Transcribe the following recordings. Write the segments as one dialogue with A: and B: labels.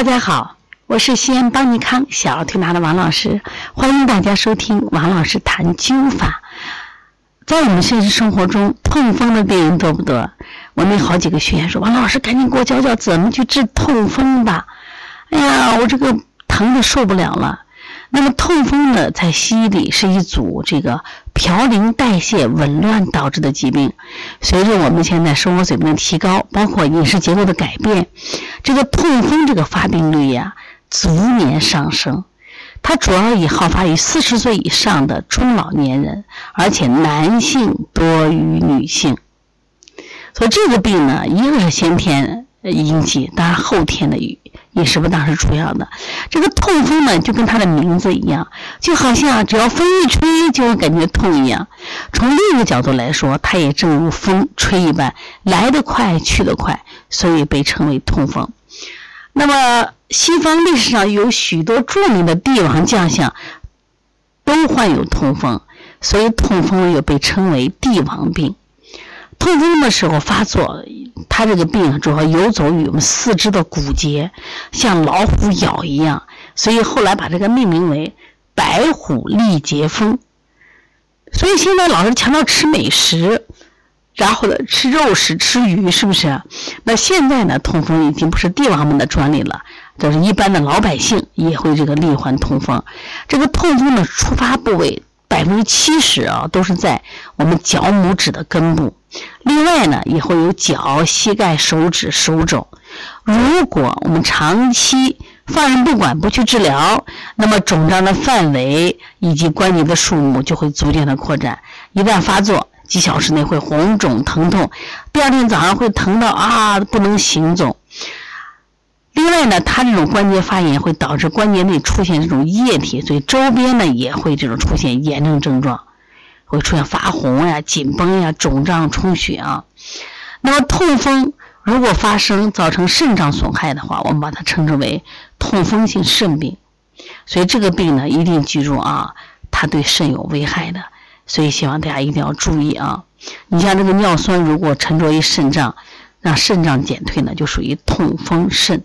A: 大家好，我是西安邦尼康小儿推拿的王老师，欢迎大家收听王老师谈灸法。在我们现实生活中，痛风的病人多不多？我那好几个学员说：“王老师，赶紧给我教教怎么去治痛风吧！”哎呀，我这个疼的受不了了。那么痛风呢，在西医里是一组这个嘌呤代谢紊乱导致的疾病。随着我们现在生活水平的提高，包括饮食结构的改变，这个痛风这个发病率呀逐年上升。它主要以好发于四十岁以上的中老年人，而且男性多于女性。所以这个病呢，一个是先天引起，当然后天的。饮食不当是主要的，这个痛风呢，就跟它的名字一样，就好像只要风一吹就会感觉痛一样。从另一个角度来说，它也正如风吹一般，来得快去得快，所以被称为痛风。那么，西方历史上有许多著名的帝王将相都患有痛风，所以痛风又被称为帝王病。痛风的时候发作，它这个病主要游走于我们四肢的骨节，像老虎咬一样，所以后来把这个命名为“白虎立节风”。所以现在老是强调吃美食，然后呢吃肉食、吃鱼，是不是？那现在呢，痛风已经不是帝王们的专利了，就是一般的老百姓也会这个罹患痛风。这个痛风的出发部位。百分之七十啊，都是在我们脚拇指的根部。另外呢，也会有脚、膝盖、手指、手肘。如果我们长期放任不管，不去治疗，那么肿胀的范围以及关节的数目就会逐渐的扩展。一旦发作，几小时内会红肿疼痛，第二天早上会疼到啊不能行走。另外呢，它这种关节发炎会导致关节内出现这种液体，所以周边呢也会这种出现炎症症状，会出现发红呀、紧绷呀、肿胀、充血啊。那么痛风如果发生造成肾脏损害的话，我们把它称之为痛风性肾病。所以这个病呢，一定记住啊，它对肾有危害的，所以希望大家一定要注意啊。你像这个尿酸如果沉着于肾脏，让肾脏减退呢，就属于痛风肾。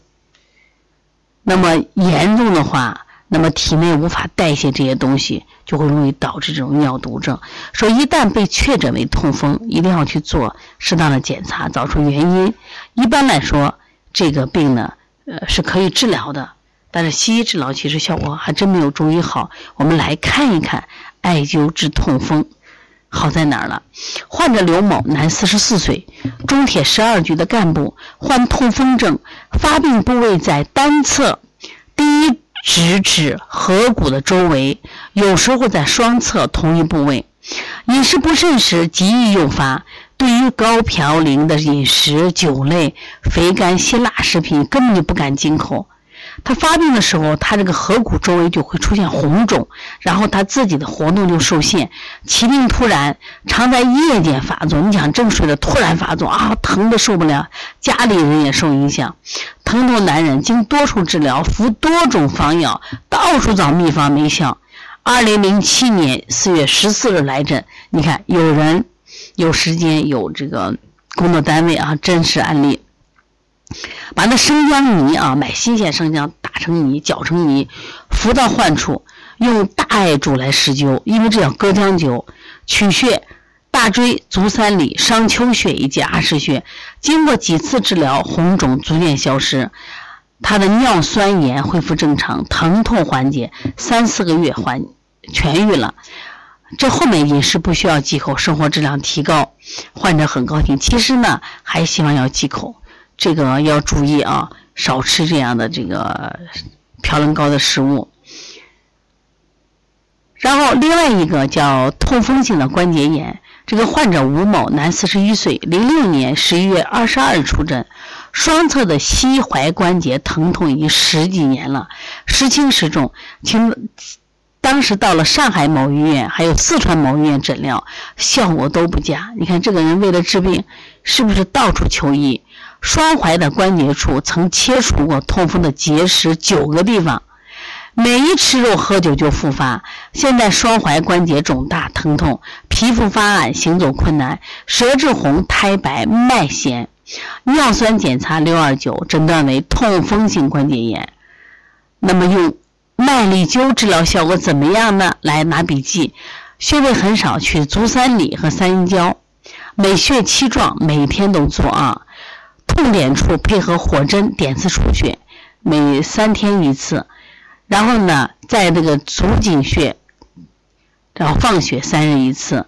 A: 那么严重的话，那么体内无法代谢这些东西，就会容易导致这种尿毒症。说一旦被确诊为痛风，一定要去做适当的检查，找出原因。一般来说，这个病呢，呃，是可以治疗的，但是西医治疗其实效果还真没有中医好。我们来看一看艾灸治痛风好在哪儿了。患者刘某，男，四十四岁，中铁十二局的干部，患痛风症，发病部位在单侧。第一直指合谷的周围，有时候在双侧同一部位。饮食不慎时极易诱发。对于高嘌呤的饮食、酒类、肥甘辛辣食品，根本就不敢进口。他发病的时候，他这个颌骨周围就会出现红肿，然后他自己的活动就受限。起病突然，常在夜间发作。你想正睡着突然发作啊，疼的受不了，家里人也受影响。疼痛难忍，经多处治疗，服多种方药，到处找秘方没效。二零零七年四月十四日来诊，你看有人有时间有这个工作单位啊，真实案例。把那生姜泥啊，买新鲜生姜，打成泥，搅成泥，敷到患处，用大艾柱来施灸，因为这叫隔姜灸，取穴大椎、足三里、商丘穴以及阿是穴。经过几次治疗，红肿逐渐消失，他的尿酸盐恢复正常，疼痛缓解，三四个月缓痊愈了。这后面饮食不需要忌口，生活质量提高，患者很高兴。其实呢，还希望要忌口。这个要注意啊，少吃这样的这个嘌呤高的食物。然后另外一个叫痛风性的关节炎，这个患者吴某，男，四十一岁，零六年十一月二十二日出诊，双侧的膝踝关节疼痛已经十几年了，时轻时重，请当时到了上海某医院，还有四川某医院诊疗，效果都不佳。你看这个人为了治病，是不是到处求医？双踝的关节处曾切除过痛风的结石九个地方，每一吃肉喝酒就复发。现在双踝关节肿大疼痛，皮肤发暗，行走困难，舌质红，苔白，脉弦。尿酸检查六二九，诊断为痛风性关节炎。那么用理灸治疗效果怎么样呢？来拿笔记，穴位很少，取足三里和三阴交，每穴七壮，每天都做啊。痛点处配合火针点刺出血，每三天一次。然后呢，在这个足井穴，然后放血三日一次。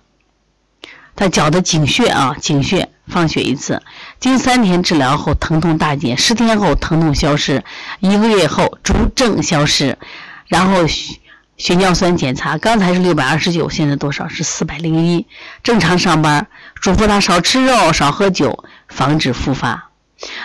A: 在脚的井穴啊，井穴放血一次。经三天治疗后，疼痛大减，十天后疼痛消失，一个月后逐症消失。然后血血尿酸检查，刚才是六百二十九，现在多少是四百零一，正常上班。嘱咐他少吃肉，少喝酒，防止复发。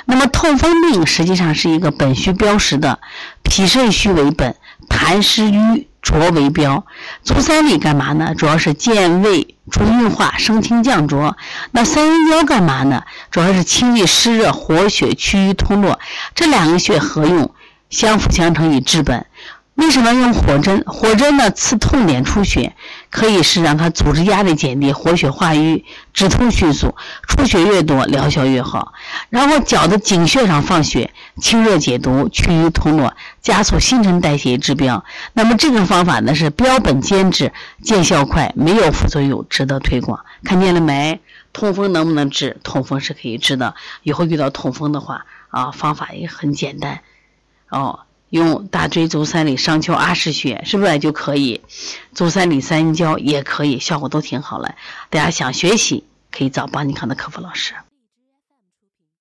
A: 那么痛风病实际上是一个本虚标实的，脾肾虚为本，痰湿瘀浊为标。足三里干嘛呢？主要是健胃、助运化、升清降浊。那三阴交干嘛呢？主要是清利湿热、活血、祛瘀通络。这两个穴合用，相辅相成以治本。为什么用火针？火针呢，刺痛点出血，可以是让它组织压力减低，活血化瘀，止痛迅速，出血越多，疗效越好。然后脚的井穴上放血，清热解毒，祛瘀通络，加速新陈代谢治标。那么这个方法呢是标本兼治，见效快，没有副作用，值得推广。看见了没？痛风能不能治？痛风是可以治的。以后遇到痛风的话，啊，方法也很简单，哦。用大椎足三里、商丘阿是穴，是不是就可以？足三里、三阴交也可以，效果都挺好了。大家想学习，可以找邦尼康的客服老师。